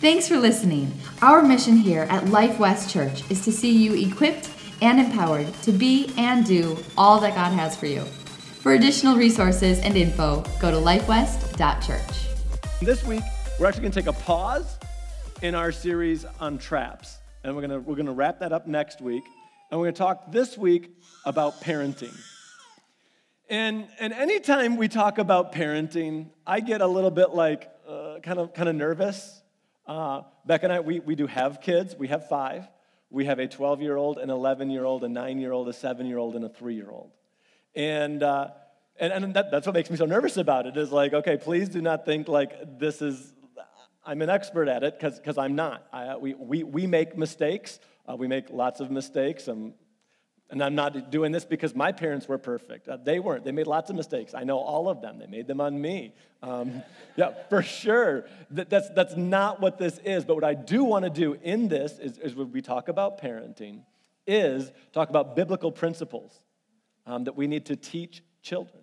Thanks for listening. Our mission here at Life West Church is to see you equipped and empowered to be and do all that God has for you. For additional resources and info, go to lifewest.church. This week, we're actually going to take a pause in our series on traps. And we're going to, we're going to wrap that up next week. And we're going to talk this week about parenting. And, and anytime we talk about parenting, I get a little bit like uh, kind, of, kind of nervous. Uh, Beck and I, we, we do have kids. We have five. We have a 12 year old, an 11 year old, a nine year old, a seven year old, and a three year old. And, uh, and, and that, that's what makes me so nervous about it is like, okay, please do not think like this is, I'm an expert at it, because I'm not. I, we, we, we make mistakes. Uh, we make lots of mistakes. Um, and I'm not doing this because my parents were perfect. Uh, they weren't. They made lots of mistakes. I know all of them. They made them on me. Um, yeah, for sure. That, that's, that's not what this is. But what I do want to do in this is, is when we talk about parenting, is talk about biblical principles um, that we need to teach children.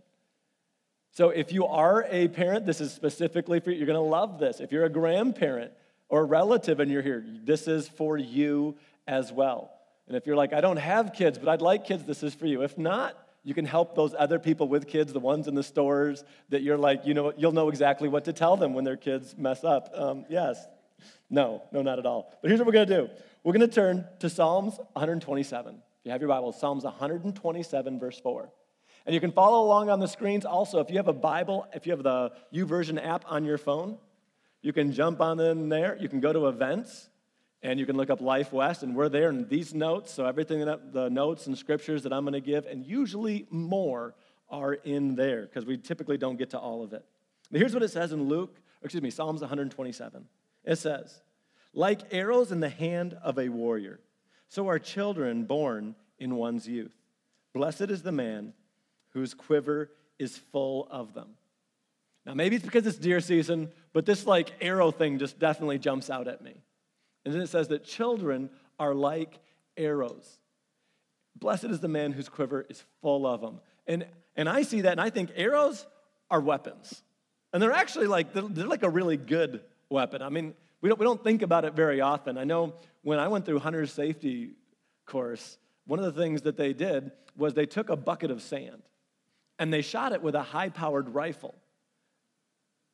So if you are a parent, this is specifically for you. You're going to love this. If you're a grandparent or a relative and you're here, this is for you as well. And if you're like, I don't have kids, but I'd like kids, this is for you. If not, you can help those other people with kids, the ones in the stores that you're like, you know, you'll know exactly what to tell them when their kids mess up. Um, yes. No, no, not at all. But here's what we're going to do we're going to turn to Psalms 127. If you have your Bible, Psalms 127, verse 4. And you can follow along on the screens also. If you have a Bible, if you have the YouVersion app on your phone, you can jump on in there. You can go to events and you can look up Life West, and we're there in these notes. So, everything that the notes and scriptures that I'm going to give, and usually more, are in there because we typically don't get to all of it. But here's what it says in Luke, excuse me, Psalms 127. It says, Like arrows in the hand of a warrior, so are children born in one's youth. Blessed is the man whose quiver is full of them. Now, maybe it's because it's deer season, but this like arrow thing just definitely jumps out at me. And then it says that children are like arrows. Blessed is the man whose quiver is full of them. And, and I see that and I think arrows are weapons. And they're actually like, they're, they're like a really good weapon. I mean, we don't, we don't think about it very often. I know when I went through hunter's safety course, one of the things that they did was they took a bucket of sand and they shot it with a high powered rifle.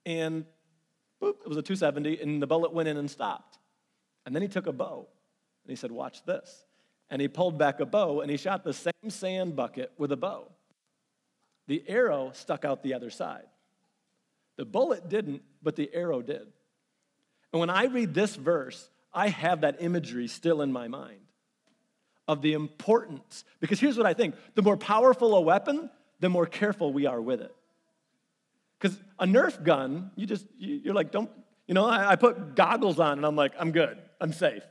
And boop, it was a 270, and the bullet went in and stopped. And then he took a bow and he said, Watch this. And he pulled back a bow and he shot the same sand bucket with a bow. The arrow stuck out the other side. The bullet didn't, but the arrow did. And when I read this verse, I have that imagery still in my mind of the importance. Because here's what I think the more powerful a weapon, the more careful we are with it. Because a Nerf gun, you just, you're like, don't, you know, I, put goggles on and I'm like, I'm good, I'm safe.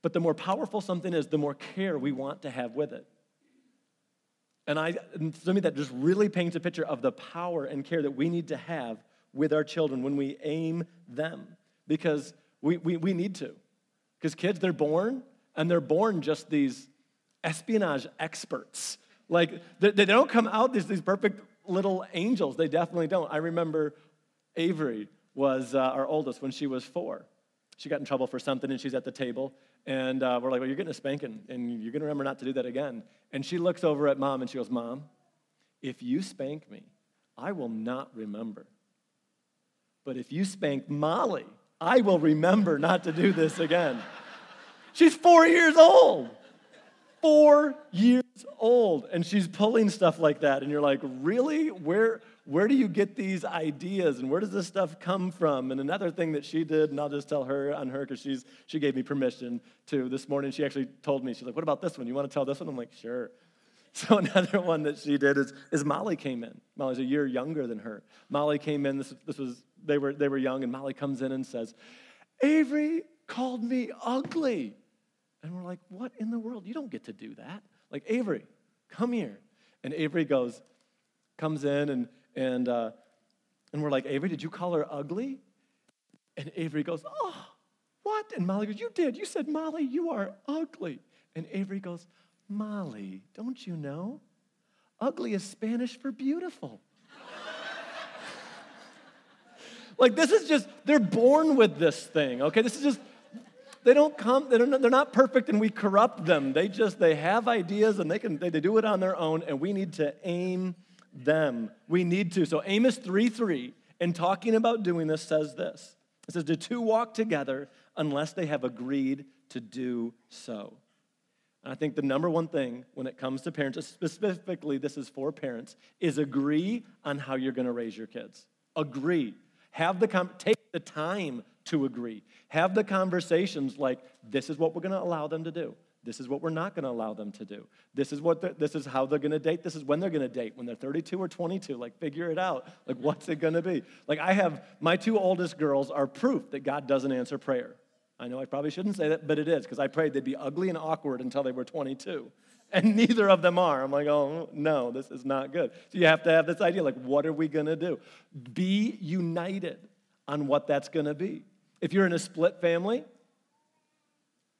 But the more powerful something is, the more care we want to have with it. And I, to me, that just really paints a picture of the power and care that we need to have with our children when we aim them. Because we, we, we need to. Because kids, they're born, and they're born just these espionage experts. Like, they, they don't come out these, these perfect little angels. They definitely don't. I remember Avery was uh, our oldest when she was four. She got in trouble for something and she's at the table. And uh, we're like, well, you're getting a spanking and you're going to remember not to do that again. And she looks over at mom and she goes, Mom, if you spank me, I will not remember. But if you spank Molly, I will remember not to do this again. She's four years old. Four years old and she's pulling stuff like that and you're like really? Where where do you get these ideas and where does this stuff come from? And another thing that she did and i'll just tell her on her because she's she gave me permission to this morning she actually told me she's like what about this one? You want to tell this one? I'm like sure. So another one that she did is, is molly came in. Molly's a year younger than her. Molly came in this, this was they were they were young and molly comes in and says avery called me ugly. And we're like what in the world? You don't get to do that like, Avery, come here. And Avery goes, comes in, and, and, uh, and we're like, Avery, did you call her ugly? And Avery goes, oh, what? And Molly goes, you did. You said, Molly, you are ugly. And Avery goes, Molly, don't you know? Ugly is Spanish for beautiful. Like, this is just, they're born with this thing, okay? This is just, they don't come, they're not, they're not perfect and we corrupt them. They just, they have ideas and they can, they, they do it on their own and we need to aim them. We need to. So Amos 3 3, in talking about doing this, says this. It says, Do two walk together unless they have agreed to do so? And I think the number one thing when it comes to parents, specifically this is for parents, is agree on how you're going to raise your kids. Agree. Have the take the time to agree. Have the conversations like this is what we're going to allow them to do. This is what we're not going to allow them to do. This is what this is how they're going to date. This is when they're going to date. When they're 32 or 22, like figure it out. Like what's it going to be? Like I have my two oldest girls are proof that God doesn't answer prayer. I know I probably shouldn't say that, but it is because I prayed they'd be ugly and awkward until they were 22. And neither of them are. I'm like, oh, no, this is not good. So you have to have this idea like, what are we going to do? Be united on what that's going to be. If you're in a split family,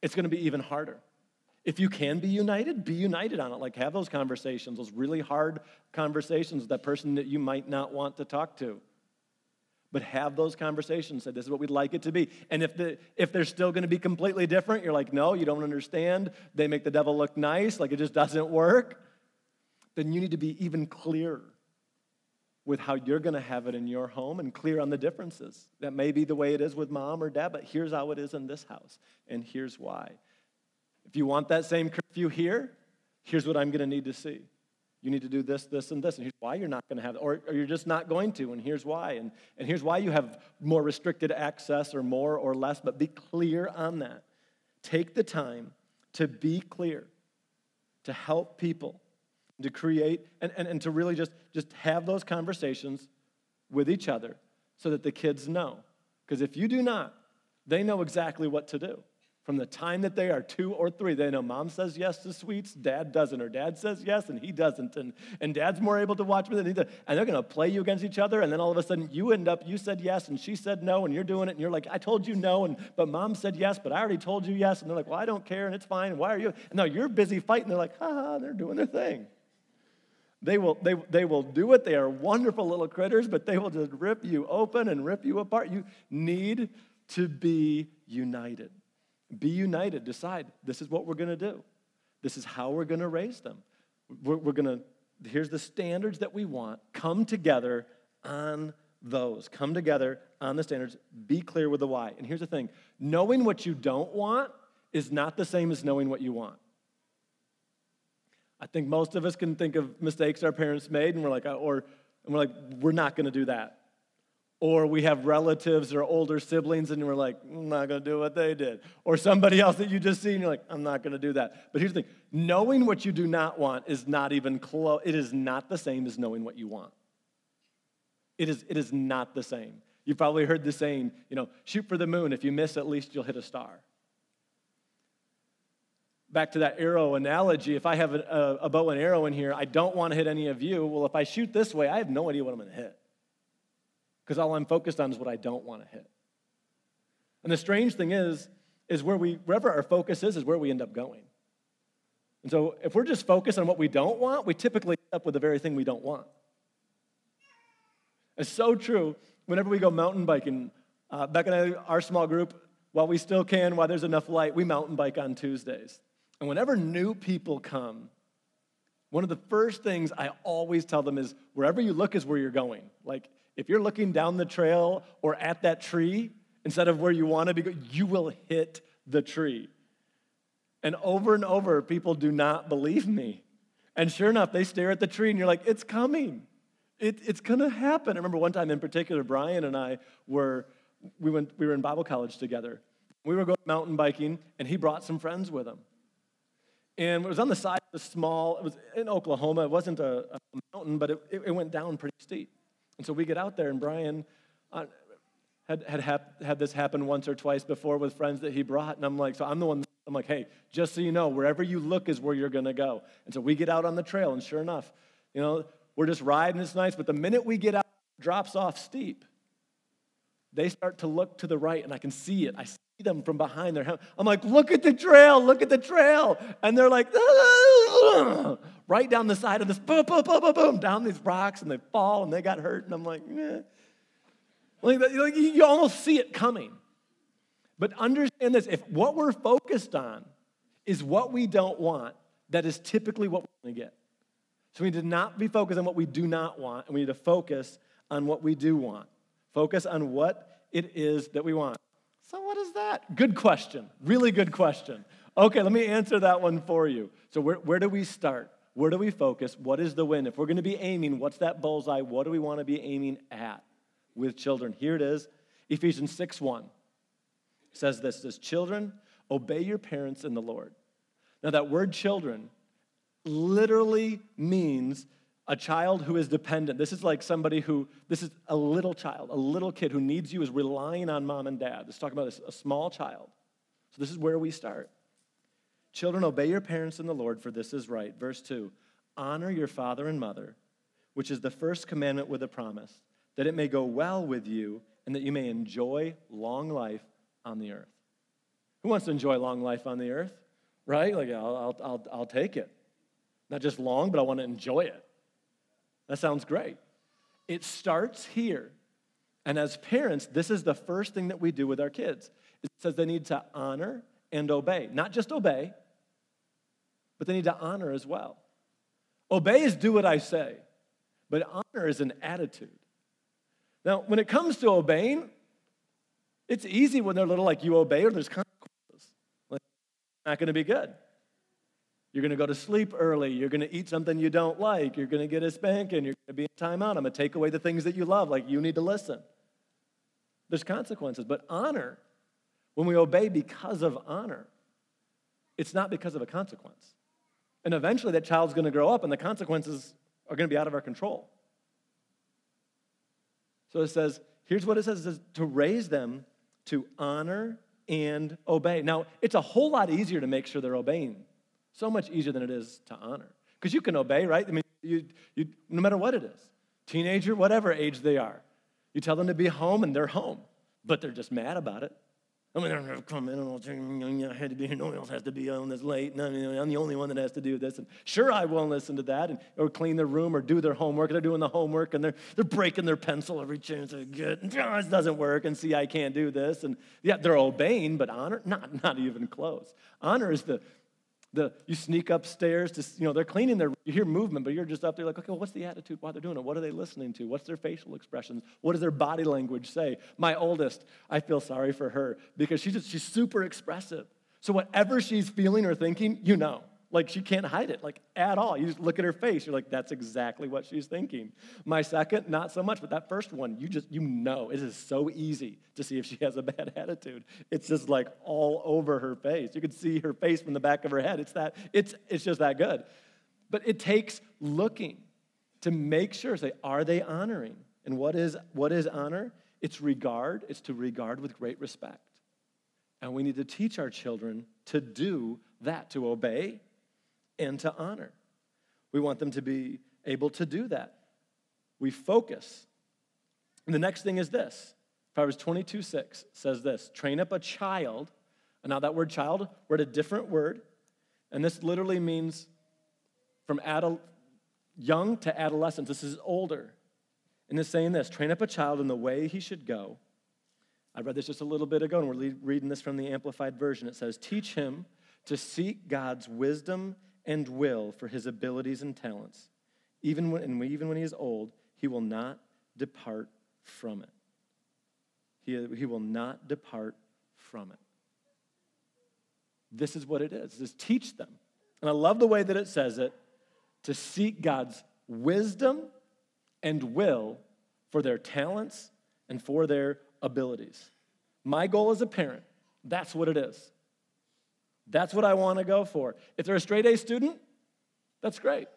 it's going to be even harder. If you can be united, be united on it. Like, have those conversations, those really hard conversations with that person that you might not want to talk to. But have those conversations. Say, this is what we'd like it to be. And if, the, if they're still going to be completely different, you're like, no, you don't understand. They make the devil look nice, like it just doesn't work. Then you need to be even clearer with how you're going to have it in your home and clear on the differences. That may be the way it is with mom or dad, but here's how it is in this house, and here's why. If you want that same curfew here, here's what I'm going to need to see. You need to do this, this, and this. And here's why you're not going to have it. Or, or you're just not going to, and here's why. And, and here's why you have more restricted access or more or less, but be clear on that. Take the time to be clear, to help people, to create, and, and, and to really just, just have those conversations with each other so that the kids know. Because if you do not, they know exactly what to do. From the time that they are two or three, they know mom says yes to sweets, dad doesn't, or dad says yes and he doesn't, and, and dad's more able to watch me than he does. And they're gonna play you against each other, and then all of a sudden you end up, you said yes, and she said no, and you're doing it, and you're like, I told you no, and but mom said yes, but I already told you yes. And they're like, Well, I don't care, and it's fine, why are you? And now you're busy fighting, they're like, ha ha, they're doing their thing. They will, they, they will do it. They are wonderful little critters, but they will just rip you open and rip you apart. You need to be united. Be united. Decide this is what we're going to do. This is how we're going to raise them. We're, we're going to, here's the standards that we want. Come together on those. Come together on the standards. Be clear with the why. And here's the thing knowing what you don't want is not the same as knowing what you want. I think most of us can think of mistakes our parents made, and we're like, uh, or and we're like, we're not going to do that. Or we have relatives or older siblings and we're like, I'm not going to do what they did. Or somebody else that you just see and you're like, I'm not going to do that. But here's the thing knowing what you do not want is not even close, it is not the same as knowing what you want. It is, it is not the same. You've probably heard the saying, you know, shoot for the moon. If you miss, at least you'll hit a star. Back to that arrow analogy, if I have a, a bow and arrow in here, I don't want to hit any of you. Well, if I shoot this way, I have no idea what I'm going to hit because all I'm focused on is what I don't want to hit. And the strange thing is, is where we, wherever our focus is, is where we end up going. And so if we're just focused on what we don't want, we typically end up with the very thing we don't want. It's so true. Whenever we go mountain biking, uh, back in our small group, while we still can, while there's enough light, we mountain bike on Tuesdays. And whenever new people come, one of the first things I always tell them is wherever you look is where you're going. Like, if you're looking down the trail or at that tree instead of where you want to be, you will hit the tree. And over and over, people do not believe me. And sure enough, they stare at the tree and you're like, it's coming. It, it's going to happen. I remember one time in particular, Brian and I were, we, went, we were in Bible college together. We were going mountain biking, and he brought some friends with him. And it was on the side of a small, it was in Oklahoma. It wasn't a, a mountain, but it, it, went down pretty steep. And so we get out there, and Brian uh, had, had, hap- had this happen once or twice before with friends that he brought. And I'm like, so I'm the one, I'm like, hey, just so you know, wherever you look is where you're going to go. And so we get out on the trail, and sure enough, you know, we're just riding, it's nice. But the minute we get out, drops off steep. They start to look to the right, and I can see it. I see them from behind their helmet. I'm like, look at the trail, look at the trail. And they're like, right down the side of this, boom, boom, boom, boom, boom, down these rocks, and they fall and they got hurt. And I'm like, eh. Like, like you almost see it coming. But understand this if what we're focused on is what we don't want, that is typically what we're going to get. So we need to not be focused on what we do not want, and we need to focus on what we do want. Focus on what it is that we want. So, what is that? Good question. Really good question. Okay, let me answer that one for you. So, where, where do we start? Where do we focus? What is the win? If we're going to be aiming, what's that bullseye? What do we want to be aiming at with children? Here it is Ephesians 6 1 says this says, Children, obey your parents in the Lord. Now, that word children literally means a child who is dependent. This is like somebody who, this is a little child, a little kid who needs you, is relying on mom and dad. Let's talk about a small child. So, this is where we start. Children, obey your parents in the Lord, for this is right. Verse 2 Honor your father and mother, which is the first commandment with a promise, that it may go well with you and that you may enjoy long life on the earth. Who wants to enjoy long life on the earth? Right? Like, I'll, I'll, I'll, I'll take it. Not just long, but I want to enjoy it. That sounds great. It starts here. And as parents, this is the first thing that we do with our kids. It says they need to honor and obey. Not just obey, but they need to honor as well. Obey is do what I say, but honor is an attitude. Now, when it comes to obeying, it's easy when they're little, like you obey or there's consequences. Like, not going to be good. You're going to go to sleep early. You're going to eat something you don't like. You're going to get a spanking. You're going to be in timeout. I'm going to take away the things that you love. Like, you need to listen. There's consequences. But honor, when we obey because of honor, it's not because of a consequence. And eventually that child's going to grow up and the consequences are going to be out of our control. So it says, here's what it says, it says to raise them to honor and obey. Now, it's a whole lot easier to make sure they're obeying, so much easier than it is to honor. Because you can obey, right? I mean, you, you, no matter what it is, teenager, whatever age they are, you tell them to be home and they're home, but they're just mad about it. I mean, come in and I had to be here. No one else has to be on this late. No, I'm the only one that has to do this. And sure, I won't listen to that. And, or clean their room or do their homework. They're doing the homework and they're, they're breaking their pencil every chance they get. And, oh, this doesn't work. And see, I can't do this. And yeah, they're obeying, but honor, not, not even close. Honor is the, the, you sneak upstairs to, you know, they're cleaning their, you hear movement, but you're just up there like, okay, well, what's the attitude while they're doing it? What are they listening to? What's their facial expressions? What does their body language say? My oldest, I feel sorry for her because she's just, she's super expressive. So whatever she's feeling or thinking, you know. Like she can't hide it, like at all. You just look at her face, you're like, that's exactly what she's thinking. My second, not so much, but that first one, you just, you know, it is so easy to see if she has a bad attitude. It's just like all over her face. You can see her face from the back of her head. It's that, it's, it's just that good. But it takes looking to make sure, say, are they honoring? And what is, what is honor? It's regard, it's to regard with great respect. And we need to teach our children to do that, to obey and to honor. We want them to be able to do that. We focus. And the next thing is this Proverbs 22 6 says this train up a child. And now that word child, we're at a different word. And this literally means from adult, young to adolescence. This is older. And it's saying this train up a child in the way he should go. I read this just a little bit ago, and we're reading this from the Amplified Version. It says, Teach him to seek God's wisdom and will for his abilities and talents. Even when, and even when he is old, he will not depart from it. He, he will not depart from it. This is what it is, is teach them. And I love the way that it says it, to seek God's wisdom and will for their talents and for their abilities. My goal as a parent, that's what it is. That's what I want to go for. If they're a straight A student, that's great.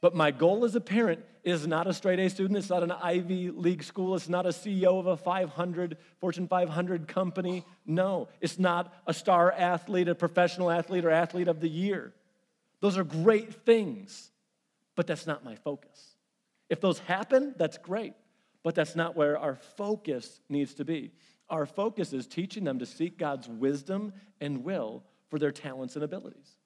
But my goal as a parent is not a straight A student. It's not an Ivy League school. It's not a CEO of a 500, Fortune 500 company. No, it's not a star athlete, a professional athlete, or athlete of the year. Those are great things, but that's not my focus. If those happen, that's great, but that's not where our focus needs to be. Our focus is teaching them to seek God's wisdom and will for their talents and abilities.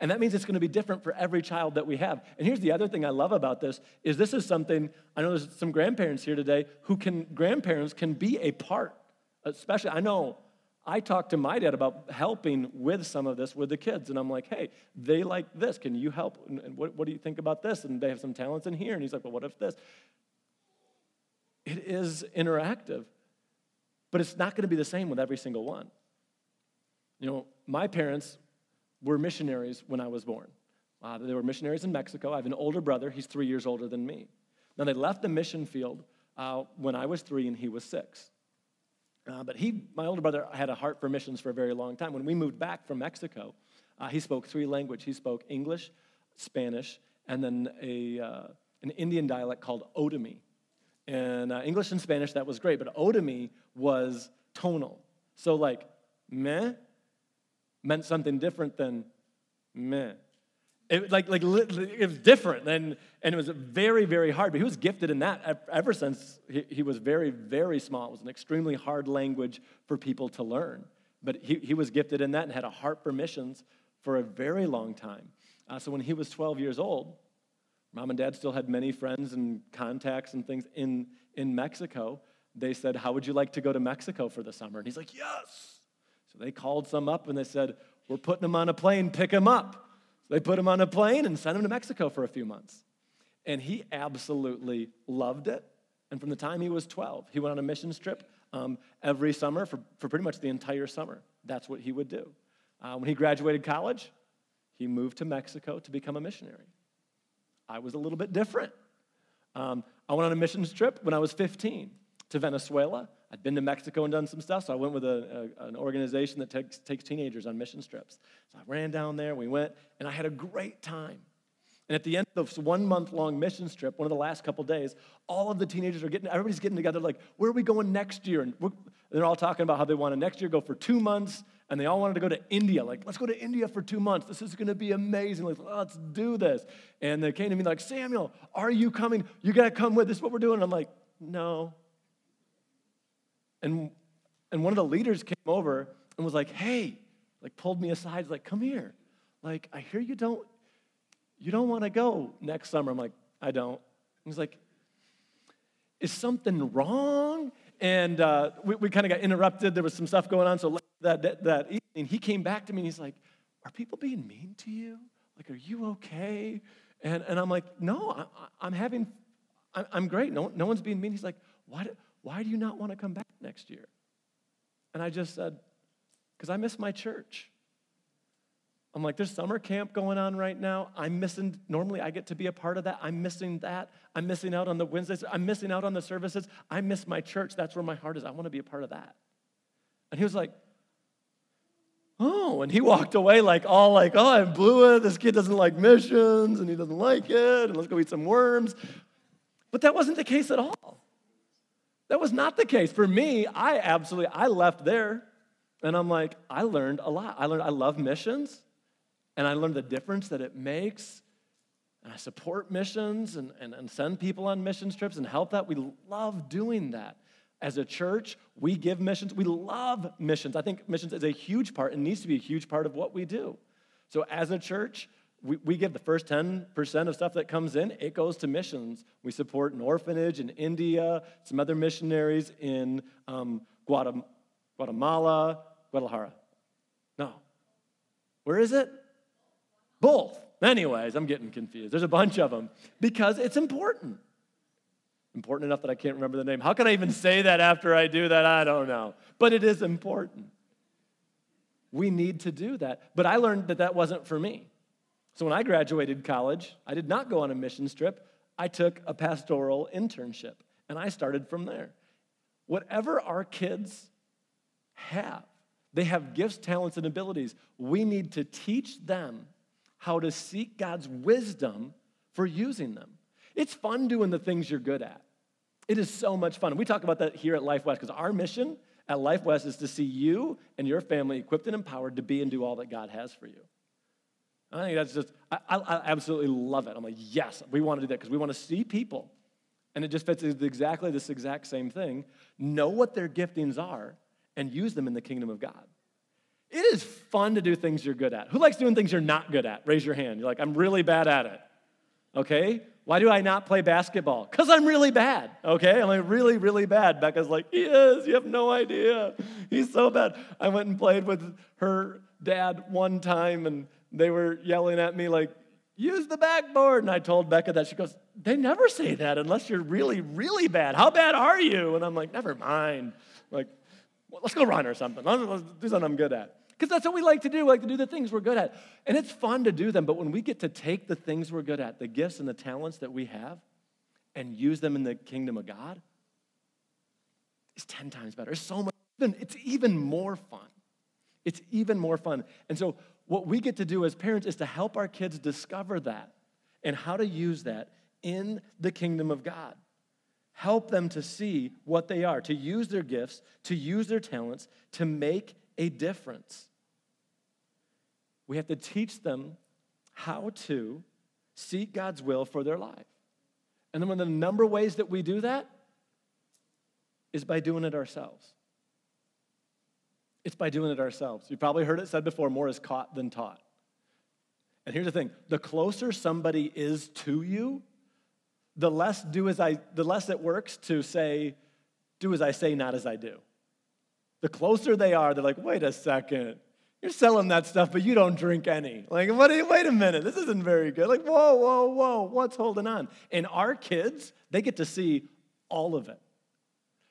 And that means it's going to be different for every child that we have. And here's the other thing I love about this is this is something I know there's some grandparents here today who can grandparents can be a part. Especially I know I talked to my dad about helping with some of this with the kids. And I'm like, hey, they like this. Can you help? And what, what do you think about this? And they have some talents in here. And he's like, well, what if this? It is interactive, but it's not going to be the same with every single one. You know, my parents were missionaries when I was born. Uh, they were missionaries in Mexico. I have an older brother, he's three years older than me. Now, they left the mission field uh, when I was three and he was six. Uh, but he, my older brother, had a heart for missions for a very long time. When we moved back from Mexico, uh, he spoke three languages. He spoke English, Spanish, and then a, uh, an Indian dialect called Otomi. And uh, English and Spanish, that was great, but Otomi was tonal. So, like, meh meant something different than meh. It, like, like, it was different, and, and it was very, very hard. But he was gifted in that ever since he, he was very, very small. It was an extremely hard language for people to learn. But he, he was gifted in that and had a heart for missions for a very long time. Uh, so when he was 12 years old, mom and dad still had many friends and contacts and things in, in Mexico. They said, How would you like to go to Mexico for the summer? And he's like, Yes. So they called some up and they said, We're putting him on a plane, pick him up. They put him on a plane and sent him to Mexico for a few months. And he absolutely loved it. And from the time he was 12, he went on a missions trip um, every summer for, for pretty much the entire summer. That's what he would do. Uh, when he graduated college, he moved to Mexico to become a missionary. I was a little bit different. Um, I went on a missions trip when I was 15 to Venezuela. I'd been to Mexico and done some stuff, so I went with a, a, an organization that takes, takes teenagers on mission trips. So I ran down there, we went, and I had a great time. And at the end of this one month long mission trip, one of the last couple days, all of the teenagers are getting, everybody's getting together, like, where are we going next year? And they're all talking about how they want to next year go for two months, and they all wanted to go to India. Like, let's go to India for two months. This is going to be amazing. Like, let's do this. And they came to me like, Samuel, are you coming? You got to come with. This is what we're doing. And I'm like, no, and, and one of the leaders came over and was like, hey, like pulled me aside, like, come here. Like, I hear you don't, you don't want to go next summer. I'm like, I don't. He's like, is something wrong? And uh, we, we kind of got interrupted. There was some stuff going on. So that, that, that evening, he came back to me and he's like, are people being mean to you? Like, are you okay? And, and I'm like, no, I, am having, I'm great. No, no one's being mean. He's like, why, why do you not want to come back next year? And I just said, Because I miss my church. I'm like, there's summer camp going on right now. I'm missing, normally I get to be a part of that. I'm missing that. I'm missing out on the Wednesdays. I'm missing out on the services. I miss my church. That's where my heart is. I want to be a part of that. And he was like, oh, and he walked away like all like, oh, I blew it. This kid doesn't like missions and he doesn't like it. And let's go eat some worms. But that wasn't the case at all. That was not the case. For me, I absolutely, I left there and I'm like, I learned a lot. I learned I love missions and I learned the difference that it makes. And I support missions and, and, and send people on missions trips and help that. We love doing that. As a church, we give missions. We love missions. I think missions is a huge part and needs to be a huge part of what we do. So, as a church, we, we give the first 10% of stuff that comes in, it goes to missions. We support an orphanage in India, some other missionaries in um, Guatemala, Guadalajara. No. Where is it? Both. Anyways, I'm getting confused. There's a bunch of them because it's important. Important enough that I can't remember the name. How can I even say that after I do that? I don't know. But it is important. We need to do that. But I learned that that wasn't for me. So when I graduated college, I did not go on a missions trip. I took a pastoral internship, and I started from there. Whatever our kids have, they have gifts, talents, and abilities. We need to teach them how to seek God's wisdom for using them. It's fun doing the things you're good at. It is so much fun. We talk about that here at Life West because our mission at Life West is to see you and your family equipped and empowered to be and do all that God has for you. I think that's just, I, I, absolutely love it. I'm like, yes, we want to do that because we want to see people. And it just fits exactly this exact same thing. Know what their giftings are and use them in the kingdom of God. It is fun to do things you're good at. Who likes doing things you're not good at? Raise your hand. You're like, I'm really bad at it. Okay? Why do I not play basketball? Because I'm really bad. Okay? I'm like really, really bad. Becca's like, he is. You have no idea. He's so bad. I went and played with her dad one time, and they were yelling at me like, use the backboard. And I told Becca that. She goes, they never say that unless you're really, really bad. How bad are you? And I'm like, never mind. Like, well, let's go run or something. Let's do something I'm good at. Because that's what we like to do. We like to do the things we're good at. And it's fun to do them, but when we get to take the things we're good at, the gifts and the talents that we have, and use them in the kingdom of God, it's 10 times better. It's so much, it's even more fun. It's even more fun. And so, what we get to do as parents is to help our kids discover that and how to use that in the kingdom of God. Help them to see what they are, to use their gifts, to use their talents, to make a difference. We have to teach them how to seek God's will for their life. And then one of the number ways that we do that is by doing it ourselves. It's by doing it ourselves. You've probably heard it said before more is caught than taught. And here's the thing the closer somebody is to you, the less do as I the less it works to say, do as I say, not as I do. The closer they are, they're like, wait a second. You're selling that stuff, but you don't drink any. Like, what, you, wait a minute, this isn't very good. Like, whoa, whoa, whoa, what's holding on? And our kids, they get to see all of it.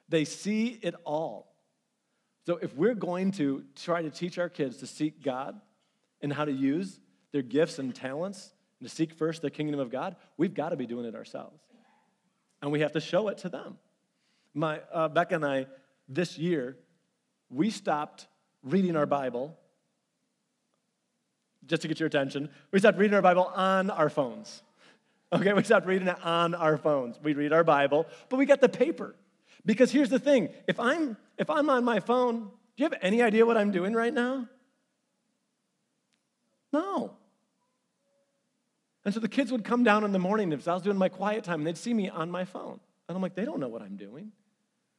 They see it all. So if we're going to try to teach our kids to seek God and how to use their gifts and talents and to seek first the kingdom of God, we've got to be doing it ourselves. And we have to show it to them. My, uh, Becca and I, this year, we stopped reading our Bible just to get your attention, we stopped reading our Bible on our phones. Okay, we stopped reading it on our phones. We read our Bible, but we got the paper. Because here's the thing if I'm, if I'm on my phone, do you have any idea what I'm doing right now? No. And so the kids would come down in the morning if I was doing my quiet time and they'd see me on my phone. And I'm like, they don't know what I'm doing.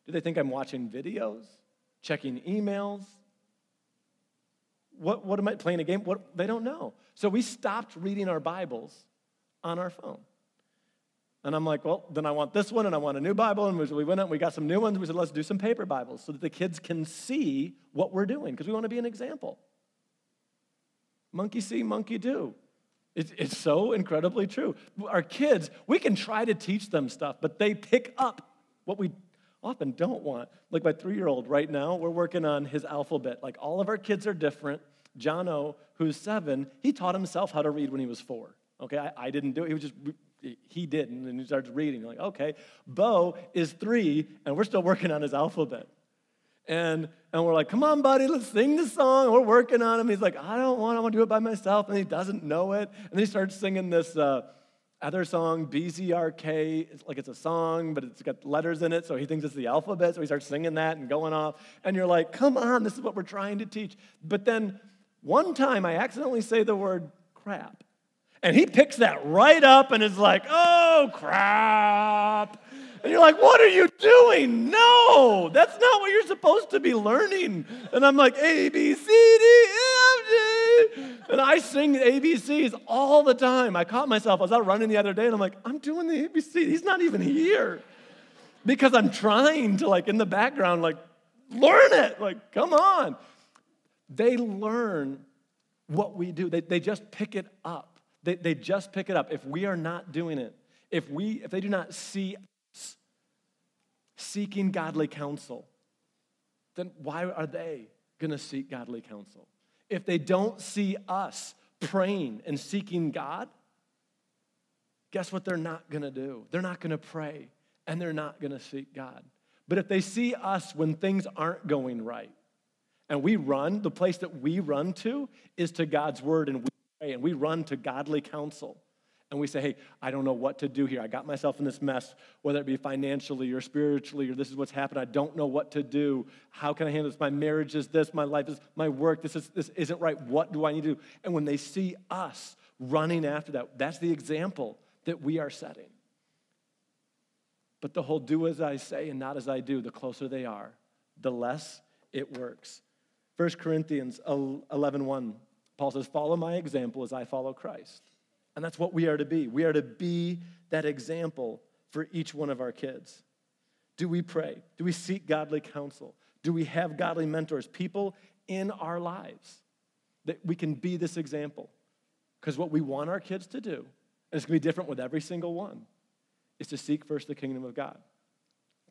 Do they think I'm watching videos, checking emails, what, what am I playing a game? What, they don't know. So we stopped reading our Bibles on our phone. And I'm like, well, then I want this one and I want a new Bible. And we went out and we got some new ones. We said, let's do some paper Bibles so that the kids can see what we're doing because we want to be an example. Monkey see, monkey do. It's, it's so incredibly true. Our kids, we can try to teach them stuff, but they pick up what we often don't want. Like my three year old right now, we're working on his alphabet. Like all of our kids are different. Jono, who's seven, he taught himself how to read when he was four. Okay, I, I didn't do it. He was just, he didn't, and he starts reading. Like, okay. Bo is three, and we're still working on his alphabet. And, and we're like, come on, buddy, let's sing the song. We're working on him. He's like, I don't want, I want to do it by myself. And he doesn't know it. And he starts singing this uh, other song, BZRK. It's like it's a song, but it's got letters in it. So he thinks it's the alphabet. So he starts singing that and going off. And you're like, come on, this is what we're trying to teach. But then one time I accidentally say the word crap. And he picks that right up and is like, oh, crap. And you're like, what are you doing? No, that's not what you're supposed to be learning. And I'm like, A, B, C, D, F, G. And I sing ABCs all the time. I caught myself, I was out running the other day, and I'm like, I'm doing the ABC. He's not even here. Because I'm trying to, like, in the background, like, learn it. Like, come on. They learn what we do, they, they just pick it up. They, they just pick it up. If we are not doing it, if we if they do not see us seeking godly counsel, then why are they going to seek godly counsel? If they don't see us praying and seeking God, guess what they're not going to do? They're not going to pray and they're not going to seek God. But if they see us when things aren't going right, and we run, the place that we run to is to God's word and we pray and we run to godly counsel. And we say, hey, I don't know what to do here. I got myself in this mess, whether it be financially or spiritually, or this is what's happened. I don't know what to do. How can I handle this? My marriage is this, my life is my work, this, is, this isn't right. What do I need to do? And when they see us running after that, that's the example that we are setting. But the whole do as I say and not as I do, the closer they are, the less it works. 1 Corinthians 11 1, Paul says, Follow my example as I follow Christ. And that's what we are to be. We are to be that example for each one of our kids. Do we pray? Do we seek godly counsel? Do we have godly mentors, people in our lives that we can be this example? Because what we want our kids to do, and it's going to be different with every single one, is to seek first the kingdom of God.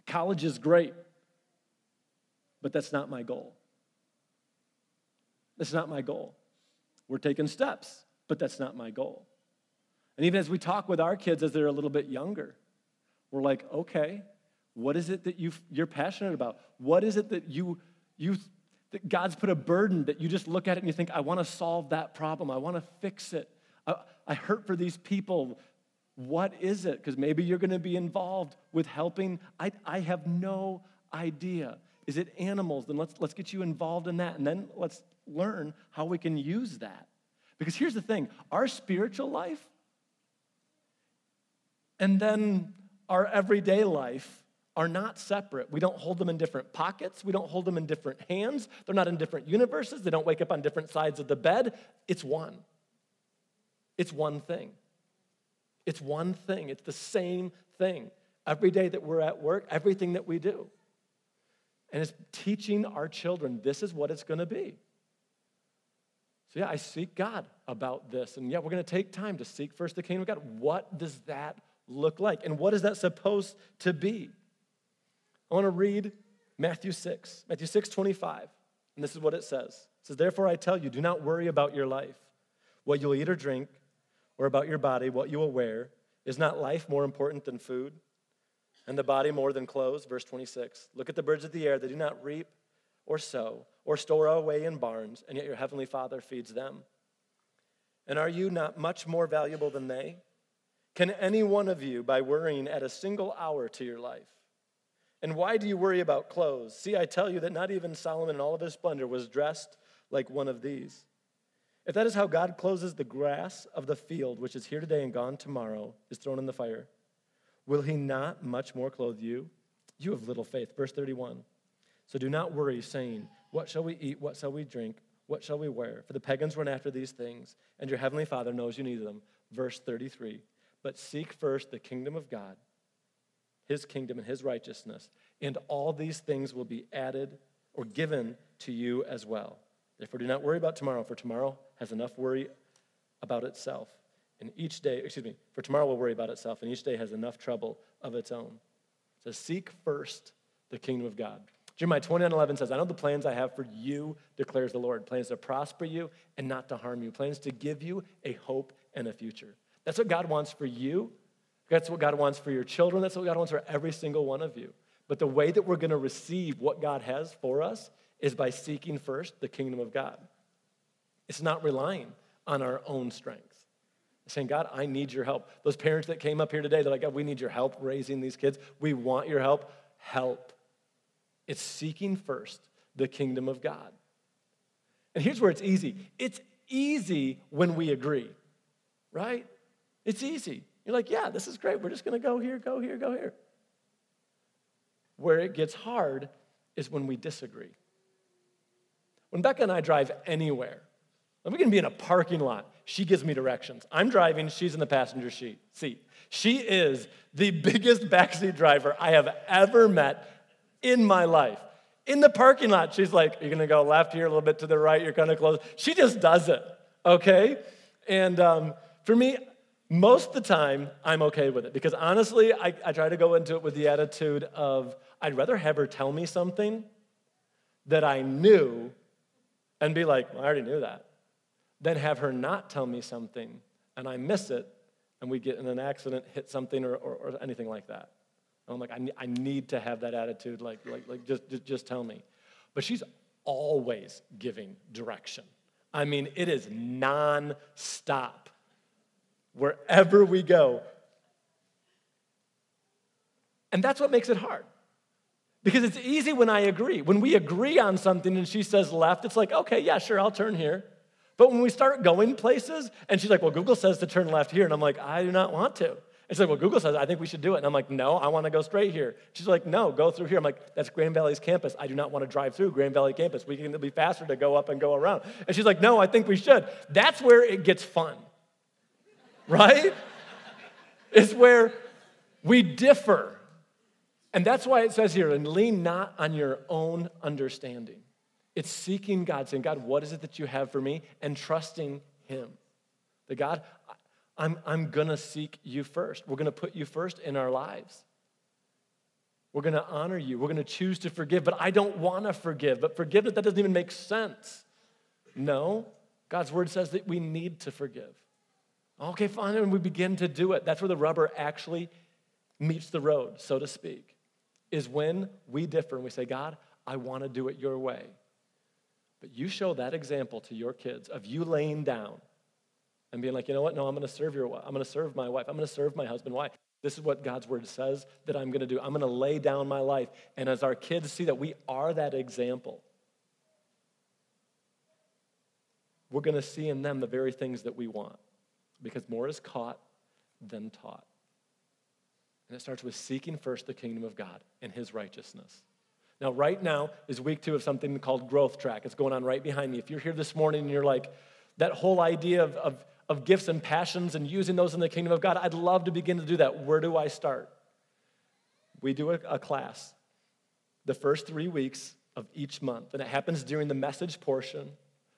College is great, but that's not my goal. That's not my goal. We're taking steps, but that's not my goal. And even as we talk with our kids as they're a little bit younger, we're like, okay, what is it that you, you're passionate about? What is it that you, you that God's put a burden that you just look at it and you think, I want to solve that problem. I want to fix it. I, I hurt for these people. What is it? Because maybe you're going to be involved with helping. I, I have no idea. Is it animals? Then let's, let's get you involved in that. And then let's learn how we can use that. Because here's the thing our spiritual life and then our everyday life are not separate. We don't hold them in different pockets. We don't hold them in different hands. They're not in different universes. They don't wake up on different sides of the bed. It's one. It's one thing. It's one thing. It's the same thing. Every day that we're at work, everything that we do. And it's teaching our children this is what it's going to be. So, yeah, I seek God about this. And yeah, we're going to take time to seek first the kingdom of God. What does that look like? And what is that supposed to be? I want to read Matthew 6, Matthew 6, 25. And this is what it says. It says, Therefore I tell you, do not worry about your life, what you'll eat or drink, or about your body, what you will wear. Is not life more important than food? And the body more than clothes? Verse 26. Look at the birds of the air. They do not reap or sow or store away in barns, and yet your heavenly Father feeds them. And are you not much more valuable than they? Can any one of you, by worrying, add a single hour to your life? And why do you worry about clothes? See, I tell you that not even Solomon in all of his splendor was dressed like one of these. If that is how God closes the grass of the field, which is here today and gone tomorrow, is thrown in the fire, will he not much more clothe you? You have little faith. Verse 31. So do not worry, saying, What shall we eat? What shall we drink? What shall we wear? For the pagans run after these things, and your heavenly Father knows you need them. Verse 33. But seek first the kingdom of God, his kingdom and his righteousness, and all these things will be added or given to you as well. Therefore, do not worry about tomorrow, for tomorrow has enough worry about itself. And each day, excuse me, for tomorrow will worry about itself, and each day has enough trouble of its own. So seek first the kingdom of God. Jeremiah 29 11 says, I know the plans I have for you, declares the Lord. Plans to prosper you and not to harm you. Plans to give you a hope and a future. That's what God wants for you. That's what God wants for your children. That's what God wants for every single one of you. But the way that we're going to receive what God has for us is by seeking first the kingdom of God. It's not relying on our own strength. Saying, God, I need your help. Those parents that came up here today, they're like, God, we need your help raising these kids. We want your help. Help. It's seeking first the kingdom of God. And here's where it's easy it's easy when we agree, right? It's easy. You're like, yeah, this is great. We're just going to go here, go here, go here. Where it gets hard is when we disagree. When Becca and I drive anywhere, we can be in a parking lot. She gives me directions. I'm driving, she's in the passenger seat. She is the biggest backseat driver I have ever met in my life. In the parking lot, she's like, You're gonna go left here, a little bit to the right, you're gonna close. She just does it, okay? And um, for me, most of the time, I'm okay with it because honestly, I, I try to go into it with the attitude of I'd rather have her tell me something that I knew and be like, well, I already knew that, than have her not tell me something and I miss it and we get in an accident, hit something, or, or, or anything like that. And I'm like, I I need to have that attitude, like, like, like just, just, just tell me. But she's always giving direction. I mean, it is non-stop wherever we go. And that's what makes it hard. Because it's easy when I agree. When we agree on something and she says left, it's like, okay, yeah, sure, I'll turn here. But when we start going places and she's like, well, Google says to turn left here, and I'm like, I do not want to. It's like, well, Google says, I think we should do it. And I'm like, no, I want to go straight here. She's like, no, go through here. I'm like, that's Grand Valley's campus. I do not want to drive through Grand Valley campus. We can be faster to go up and go around. And she's like, no, I think we should. That's where it gets fun, right? it's where we differ. And that's why it says here, and lean not on your own understanding. It's seeking God, saying, God, what is it that you have for me? And trusting Him. That God, I'm, I'm going to seek you first. We're going to put you first in our lives. We're going to honor you. We're going to choose to forgive, but I don't want to forgive. But forgiveness, that doesn't even make sense. No, God's word says that we need to forgive. Okay, fine, and we begin to do it. That's where the rubber actually meets the road, so to speak, is when we differ and we say, God, I want to do it your way. But you show that example to your kids of you laying down and being like, you know what? No, I'm going to serve your wife. I'm going to serve my wife. I'm going to serve my husband. Why? This is what God's word says that I'm going to do. I'm going to lay down my life. And as our kids see that we are that example, we're going to see in them the very things that we want because more is caught than taught. And it starts with seeking first the kingdom of God and his righteousness. Now, right now is week two of something called Growth Track. It's going on right behind me. If you're here this morning and you're like, that whole idea of, of of gifts and passions and using those in the kingdom of God, I'd love to begin to do that. Where do I start? We do a, a class the first three weeks of each month, and it happens during the message portion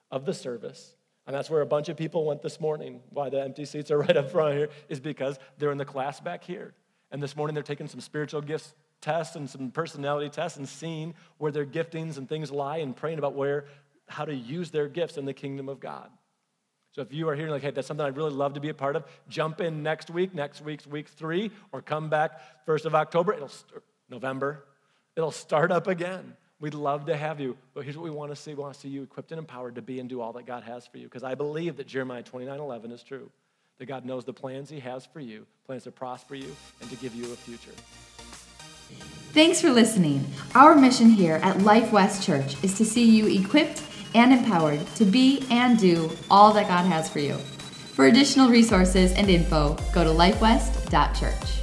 of the service. And that's where a bunch of people went this morning. Why the empty seats are right up front here is because they're in the class back here. And this morning they're taking some spiritual gifts tests and some personality tests and seeing where their giftings and things lie and praying about where how to use their gifts in the kingdom of God. So if you are here like, hey, that's something I'd really love to be a part of, jump in next week, next week's week three, or come back 1st of October, it'll start, November, it'll start up again. We'd love to have you, but here's what we want to see. We want to see you equipped and empowered to be and do all that God has for you. Because I believe that Jeremiah 29 11 is true. That God knows the plans He has for you, plans to prosper you and to give you a future. Thanks for listening. Our mission here at Life West Church is to see you equipped and empowered to be and do all that God has for you. For additional resources and info, go to lifewest.church.